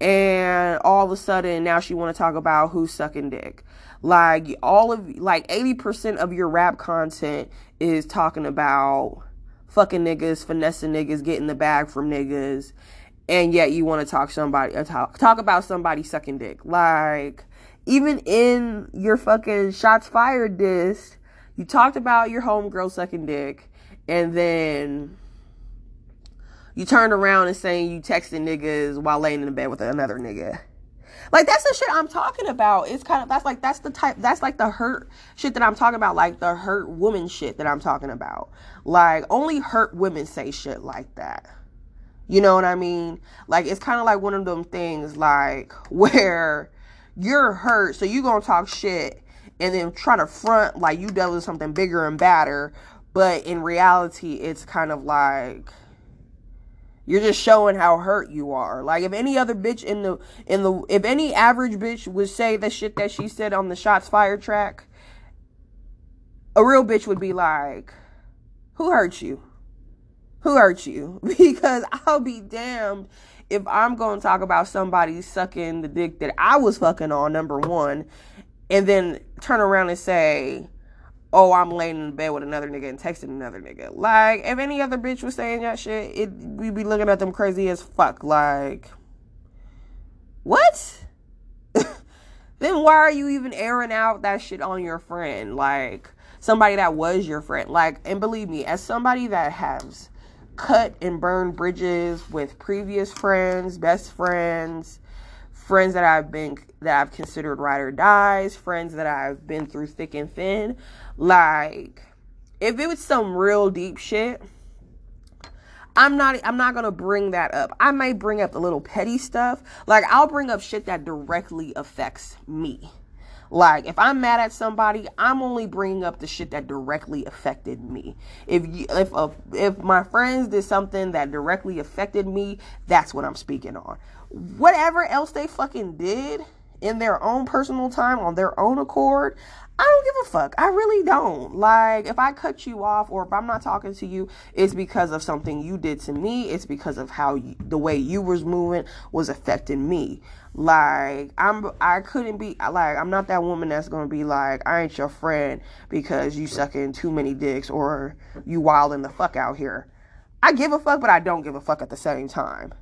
S3: and all of a sudden now she want to talk about who's sucking dick. Like all of like 80% of your rap content is talking about fucking niggas, finessing niggas, getting the bag from niggas, and yet you want to talk somebody uh, talk talk about somebody sucking dick. Like even in your fucking shots fired disc, you talked about your homegirl sucking dick, and then you turned around and saying you texting niggas while laying in the bed with another nigga. Like that's the shit I'm talking about. It's kind of that's like that's the type that's like the hurt shit that I'm talking about, like the hurt woman shit that I'm talking about. Like only hurt women say shit like that. You know what I mean? Like it's kind of like one of them things like where you're hurt, so you gonna talk shit and then try to front like you dealt with something bigger and badder, but in reality, it's kind of like you're just showing how hurt you are. Like if any other bitch in the in the if any average bitch would say the shit that she said on the shots fired track, a real bitch would be like, "Who hurt you? Who hurt you?" Because I'll be damned if I'm going to talk about somebody sucking the dick that I was fucking on number 1 and then turn around and say, oh, I'm laying in bed with another nigga and texting another nigga. Like, if any other bitch was saying that shit, it we'd be looking at them crazy as fuck. Like, what? then why are you even airing out that shit on your friend? Like, somebody that was your friend. Like, and believe me, as somebody that has cut and burn bridges with previous friends, best friends, friends that I've been that I've considered ride or dies, friends that I've been through thick and thin. Like, if it was some real deep shit, I'm not I'm not gonna bring that up. I may bring up the little petty stuff. Like I'll bring up shit that directly affects me. Like if I'm mad at somebody, I'm only bringing up the shit that directly affected me. If you, if uh, if my friends did something that directly affected me, that's what I'm speaking on. Whatever else they fucking did in their own personal time on their own accord, I don't give a fuck. I really don't. Like, if I cut you off or if I'm not talking to you, it's because of something you did to me. It's because of how you, the way you was moving was affecting me. Like, I'm, I couldn't be, like, I'm not that woman that's gonna be like, I ain't your friend because you sucking too many dicks or you wilding the fuck out here. I give a fuck, but I don't give a fuck at the same time.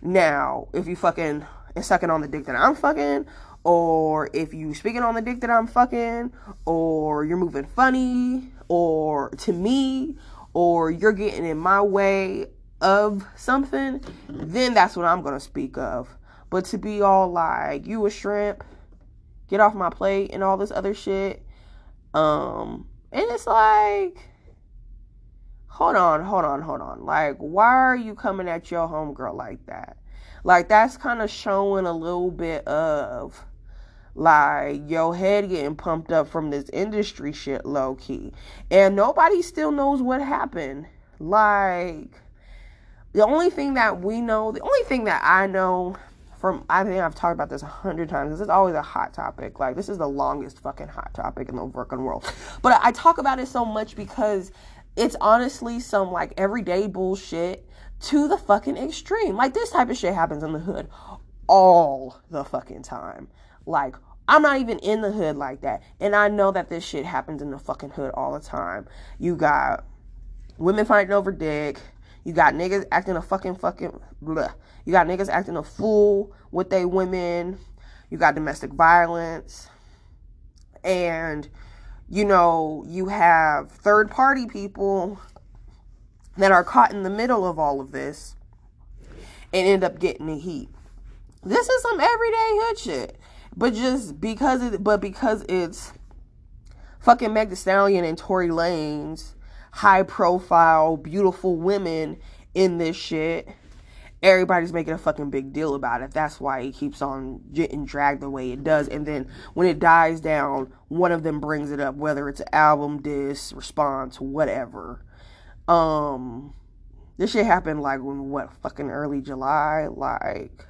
S3: Now, if you fucking and sucking on the dick that I'm fucking, or if you speaking on the dick that I'm fucking, or you're moving funny, or to me, or you're getting in my way of something, then that's what I'm gonna speak of. But to be all like, you a shrimp, get off my plate and all this other shit. Um, and it's like, hold on, hold on, hold on. Like, why are you coming at your homegirl like that? Like, that's kind of showing a little bit of like your head getting pumped up from this industry shit low key and nobody still knows what happened like the only thing that we know the only thing that i know from i think i've talked about this a hundred times this is always a hot topic like this is the longest fucking hot topic in the working world but i talk about it so much because it's honestly some like everyday bullshit to the fucking extreme like this type of shit happens in the hood all the fucking time like, I'm not even in the hood like that. And I know that this shit happens in the fucking hood all the time. You got women fighting over dick. You got niggas acting a fucking fucking. You got niggas acting a fool with they women. You got domestic violence. And you know, you have third party people that are caught in the middle of all of this and end up getting the heat. This is some everyday hood shit. But just because it but because it's fucking Meg Thee Stallion and Tory Lanez high profile, beautiful women in this shit. Everybody's making a fucking big deal about it. That's why it keeps on getting dragged the way it does. And then when it dies down, one of them brings it up, whether it's an album, disc, response, whatever. Um, this shit happened like when what fucking early July. Like,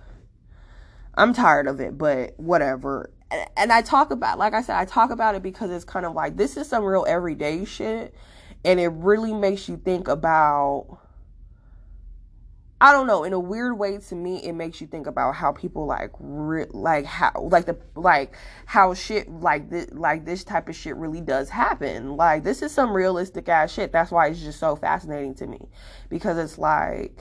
S3: I'm tired of it, but whatever. And, and I talk about, like I said, I talk about it because it's kind of like this is some real everyday shit and it really makes you think about I don't know, in a weird way to me it makes you think about how people like re- like how like the like how shit like this like this type of shit really does happen. Like this is some realistic ass shit. That's why it's just so fascinating to me because it's like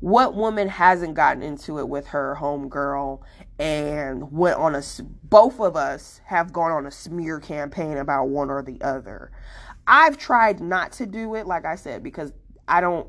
S3: what woman hasn't gotten into it with her homegirl and went on a both of us have gone on a smear campaign about one or the other I've tried not to do it, like I said, because I don't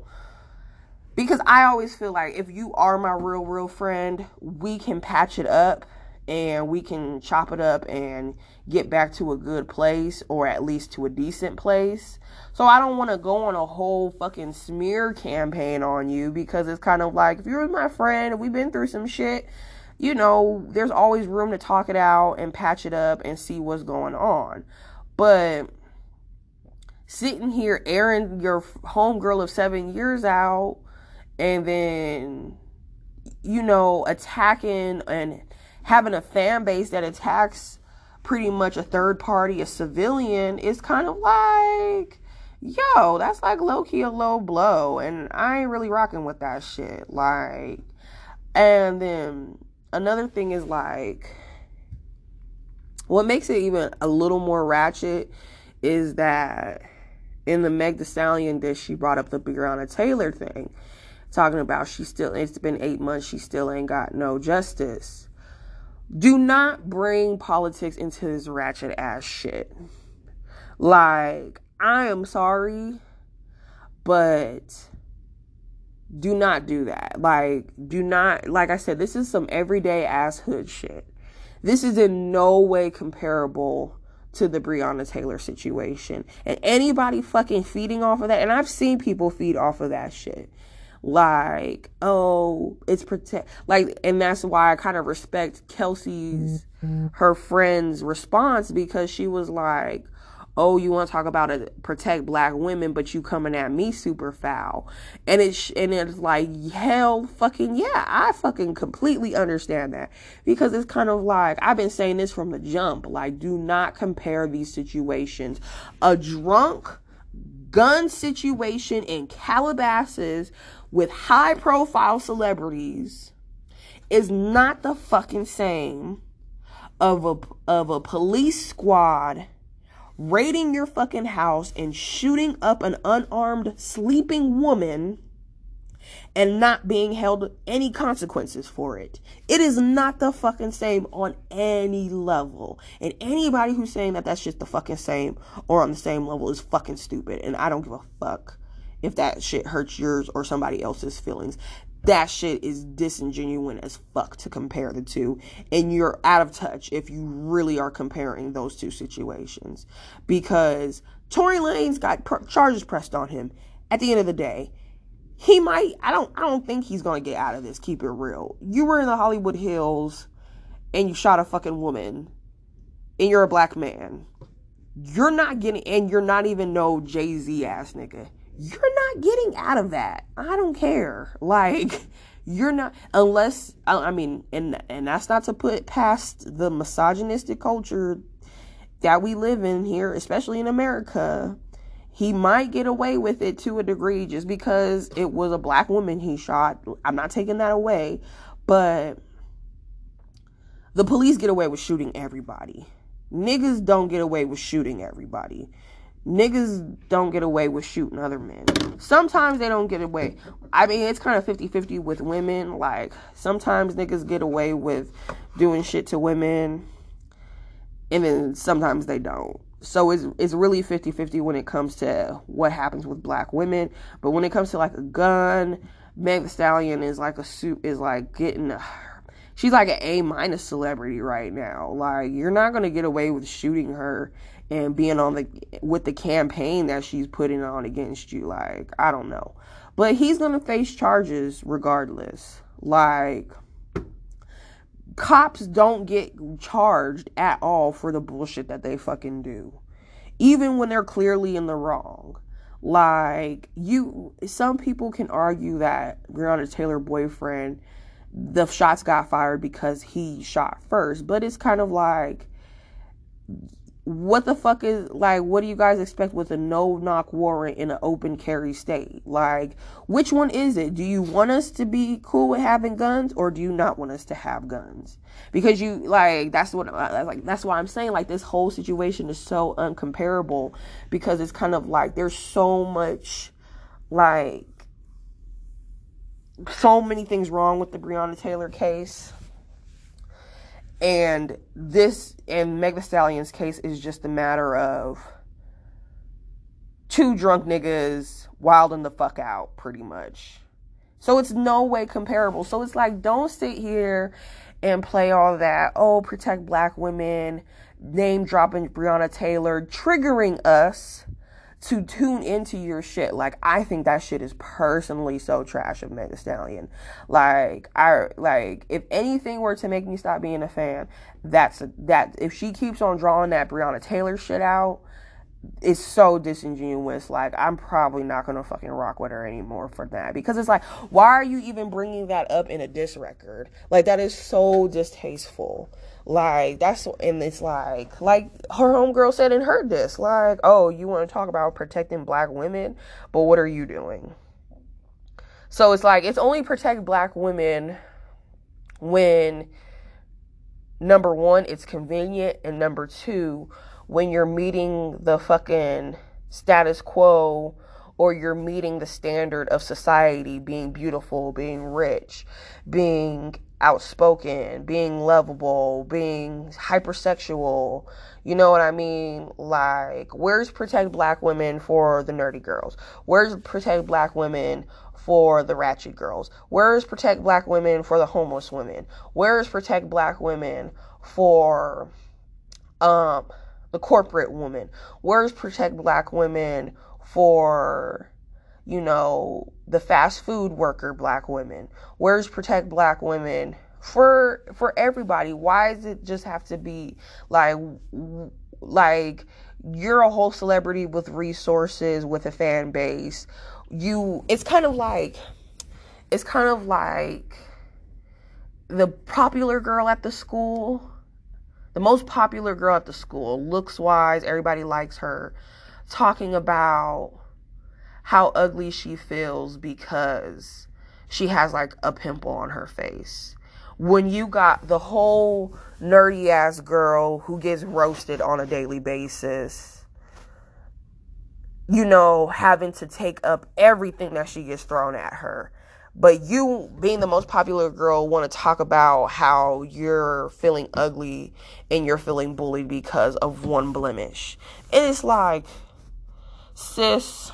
S3: because I always feel like if you are my real, real friend, we can patch it up and we can chop it up and get back to a good place or at least to a decent place. So I don't want to go on a whole fucking smear campaign on you because it's kind of like if you're my friend, we've been through some shit, you know, there's always room to talk it out and patch it up and see what's going on. But sitting here airing your homegirl of seven years out and then you know attacking and having a fan base that attacks pretty much a third party a civilian is kind of like yo that's like low-key a low blow. And i ain't really rocking with that shit like and then another thing is like what makes it even a little more ratchet is that in the Meg Thee Stallion that she brought up the Breonna Taylor thing, talking about she still it's been eight months, she still ain't got no justice. Do not bring politics into this ratchet ass shit. Like, I am sorry, but do not do that. Like, do not, like I said, this is some everyday ass hood shit. This is in no way comparable to the Breonna Taylor situation. And anybody fucking feeding off of that, and I've seen people feed off of that shit. Like, oh, it's protect like and that's why I kind of respect Kelsey's mm-hmm. her friend's response because she was like, oh, you want to talk about it, protect black women, but you coming at me super foul. And it's, and it's like, hell fucking yeah, I fucking completely understand that. Because it's kind of like, I've been saying this from the jump, like, do not compare these situations. A drunk gun situation in Calabasas with high profile celebrities is not the fucking same of a, of a police squad raiding your fucking house and shooting up an unarmed sleeping woman and not being held any consequences for it. It is not the fucking same on any level. And anybody who's saying that that's just the fucking same or on the same level is fucking stupid. And I don't give a fuck if that shit hurts yours or somebody else's feelings that shit is disingenuous as fuck to compare the two. And you're out of touch if you really are comparing those two situations. Because Tory Lanez got pr- charges pressed on him. At the end of the day, he might I don't I don't think he's going to get out of this, keep it real. You were in the Hollywood Hills and you shot a fucking woman and you're a black man. You're not getting and you're not even no Jay-Z ass nigga you're not getting out of that. I don't care. Like you're not unless I mean and and that's not to put past the misogynistic culture that we live in here, especially in America. He might get away with it to a degree just because it was a black woman he shot. I'm not taking that away, but the police get away with shooting everybody. Niggas don't get away with shooting everybody niggas don't get away with shooting other men. Sometimes they don't get away. I mean, it's kind of 50 50 with women. Like, sometimes niggas get away with doing shit to women, and then sometimes they don't. So it's, it's really 50 50 when it comes to what happens with black women. But when it comes to like a gun, Meg the Stallion is like a suit, is like getting. a, She's like an A minus celebrity right now. Like, you're not to get away with shooting her and being on the with the campaign that she's putting on against you like i don't know. But he's gonna face charges regardless. Like cops don't get charged at all for the bullshit that they fucking do. Even when they're clearly in the wrong. Like you some people can argue that Breonna Taylor boyfriend the shots got fired because he shot first. But it's kind of like what the fuck is like what do you guys expect with a no knock warrant in an open carry state? Like which one is it? Do you want us to be cool with having guns or do you not want us to have guns? Because you like that's what uh, like that's why i'm saying like this whole situation is so uncomparable because it's kind of like there's so much like so many things wrong with the breonna taylor case. And this, in Meg the Stallion's case, is just a matter of two drunk niggas wilding the fuck out, pretty much. So it's no way comparable. So it's like, don't sit here and play all that, oh, protect black women, name dropping Breonna Taylor, triggering us to tune into your shit. Like I think that shit is personally so trash of Megan Stallion. Like I like if anything were to make me stop being a fan, that's a, that if she keeps on drawing that Breonna Taylor shit out, it's so disingenuous. Like I'm probably not gonna fucking rock with her anymore for that because it's like, why are you even bringing that up in a diss record? Like that is so distasteful. Like that's and it's like like her homegirl said in her diss, like, oh, you want to talk about protecting black women, but what are you doing? So it's like it's only protect black women when number one, it's convenient, and number two, when you're meeting the fucking status quo or you're meeting the standard of society being beautiful, being rich, being outspoken, being lovable, being hypersexual. You know what I mean? Like, where's protect black women for the nerdy girls? Where's protect black women for the ratchet girls? Where's protect black women for the homeless women? Where's protect black women for um the corporate woman? Where's protect black women for you know, the fast food worker black women? Where's protect black women for for everybody? Why does it just have to be like like you're a whole celebrity with resources, with a fan base. You it's kind of like it's kind of like the popular girl at the school, the most popular girl at the school, looks wise, everybody likes her, talking about how ugly she feels because she has like a pimple on her face. When you got the whole nerdy ass girl who gets roasted on a daily basis, you know, having to take up everything that she gets thrown at her. But you, being the most popular girl, want to talk about how you're feeling ugly and you're feeling bullied because of one blemish. And it's like, sis,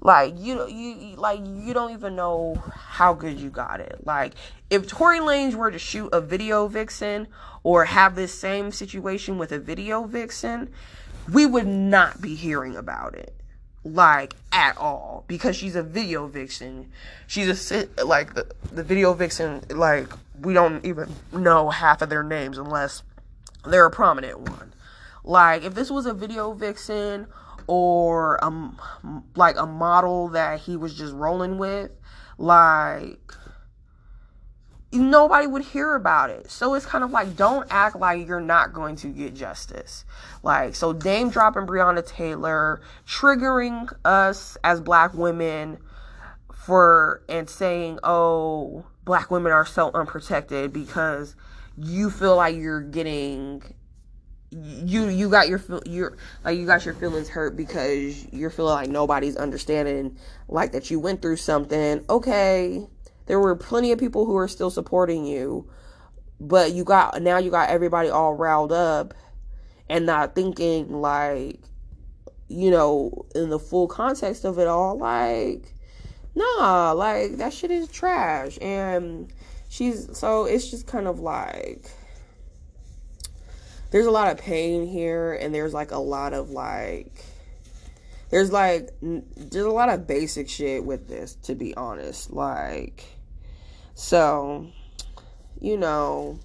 S3: like you you like you don't even know how good you got it. Like if Tory Lanez were to shoot a video vixen or have this same situation with a video vixen, we would not be hearing about it like at all because she's a video vixen. She's a like the the video vixen like we don't even know half of their names unless they're a prominent one. Like if this was a video vixen or um like a model that he was just rolling with like nobody would hear about it. So it's kind of like don't act like you're not going to get justice. Like so dame dropping breonna taylor triggering us as black women for and saying oh black women are so unprotected because you feel like you're getting you you got your your like you got your feelings hurt because you're feeling like nobody's understanding like that you went through something. Okay there were plenty of people who are still supporting you but you got now you got everybody all riled up and not thinking like you know in the full context of it all like nah like that shit is trash. And she's so it's just kind of like there's a lot of pain here and there's like a lot of like there's like there's a lot of basic shit with this to be honest like so you know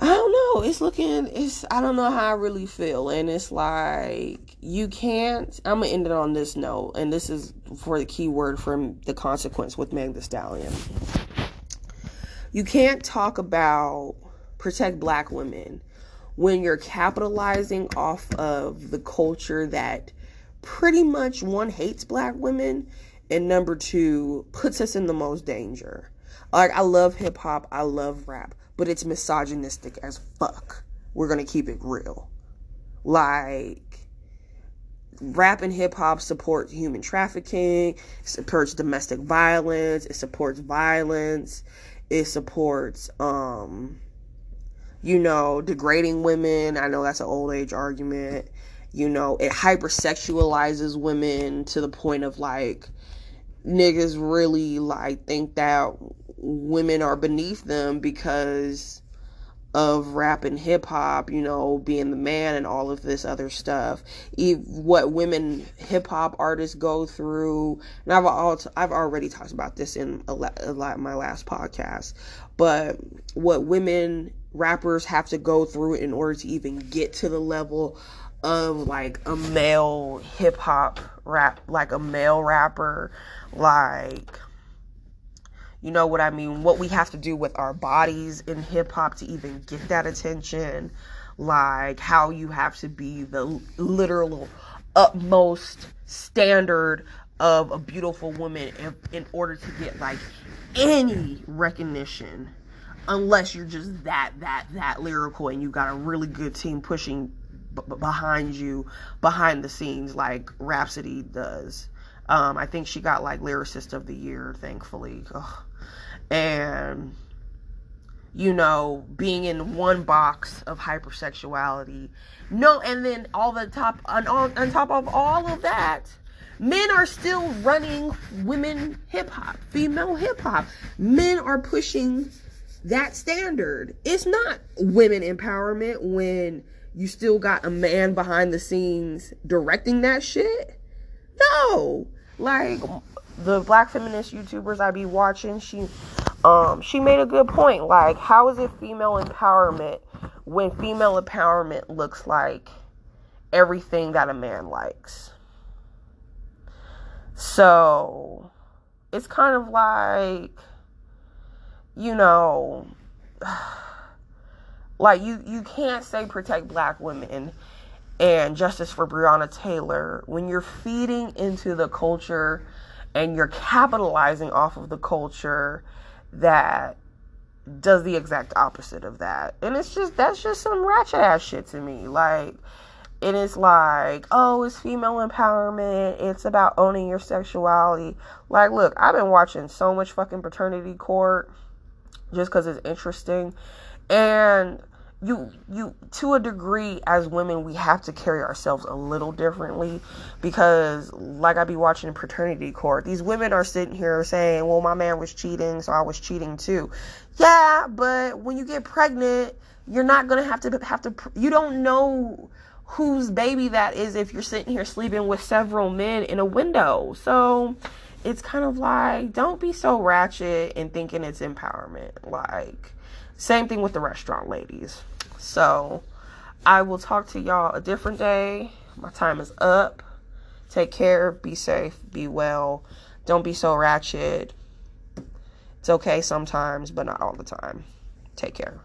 S3: I don't know. It's looking it's I don't know how I really feel. And it's like you can't I'm gonna end it on this note, and this is for the key word from the consequence with Meg the Stallion. You can't talk about protect black women when you're capitalizing off of the culture that pretty much one hates black women and number two puts us in the most danger. Like I love hip hop, I love rap, but it's misogynistic as fuck. We're to keep it real. Like rap and hip hop support human trafficking, supports domestic violence, it supports violence, it supports um you know, degrading women. I know that's an old age argument. You know, it hypersexualizes women to the point of like niggas really like think that women are beneath them because of rap and hip hop, you know, being the man and all of this other stuff. If, what women hip hop artists go through, and I've all I've already talked about this in a lot, a my last podcast, but what women rappers have to go through in order to even get to the level of like a male hip hop rap, like a male rapper, like you know what I mean? What we have to do with our bodies in hip hop to even get that attention, like how you have to be the literal utmost standard of a beautiful woman in, in order to get like any recognition unless you're just that that that lyrical and you've got a really good team pushing b- behind you behind the scenes like Rapsody does. Um, I think she got like lyricist of the year, thankfully. Ugh. And you know, being in one box of hypersexuality. No, and then all the top on, on, on top of all of that, men are still running women hip hop, female hip hop. Men are pushing that standard. It's not women empowerment when you still got a man behind the scenes directing that shit. No. Like the black feminist YouTubers I be watching, she um she made a good point. Like, how is it female empowerment when female empowerment looks like everything that a man likes? So it's kind of like you know, like you you can't say protect black women and justice for Breonna Taylor when you're feeding into the culture and you're capitalizing off of the culture that does the exact opposite of that. And it's just that's just some ratchet ass shit to me. Like it is like, oh, it's female empowerment. It's about owning your sexuality. Like, look, I've been watching so much fucking paternity court just because it's interesting. And you you to a degree as women we have to carry ourselves a little differently because like I be watching paternity court these women are sitting here saying well my man was cheating so I was cheating too yeah but when you get pregnant you're not going to have to have to you don't know whose baby that is if you're sitting here sleeping with several men in a window so it's kind of like don't be so ratchet and thinking it's empowerment. Like same thing with the restaurant ladies. So I will talk to y'all a different day. My time is up. Take care, be safe, be well. Don't be so ratchet. It's okay sometimes, but not all the time. Take care.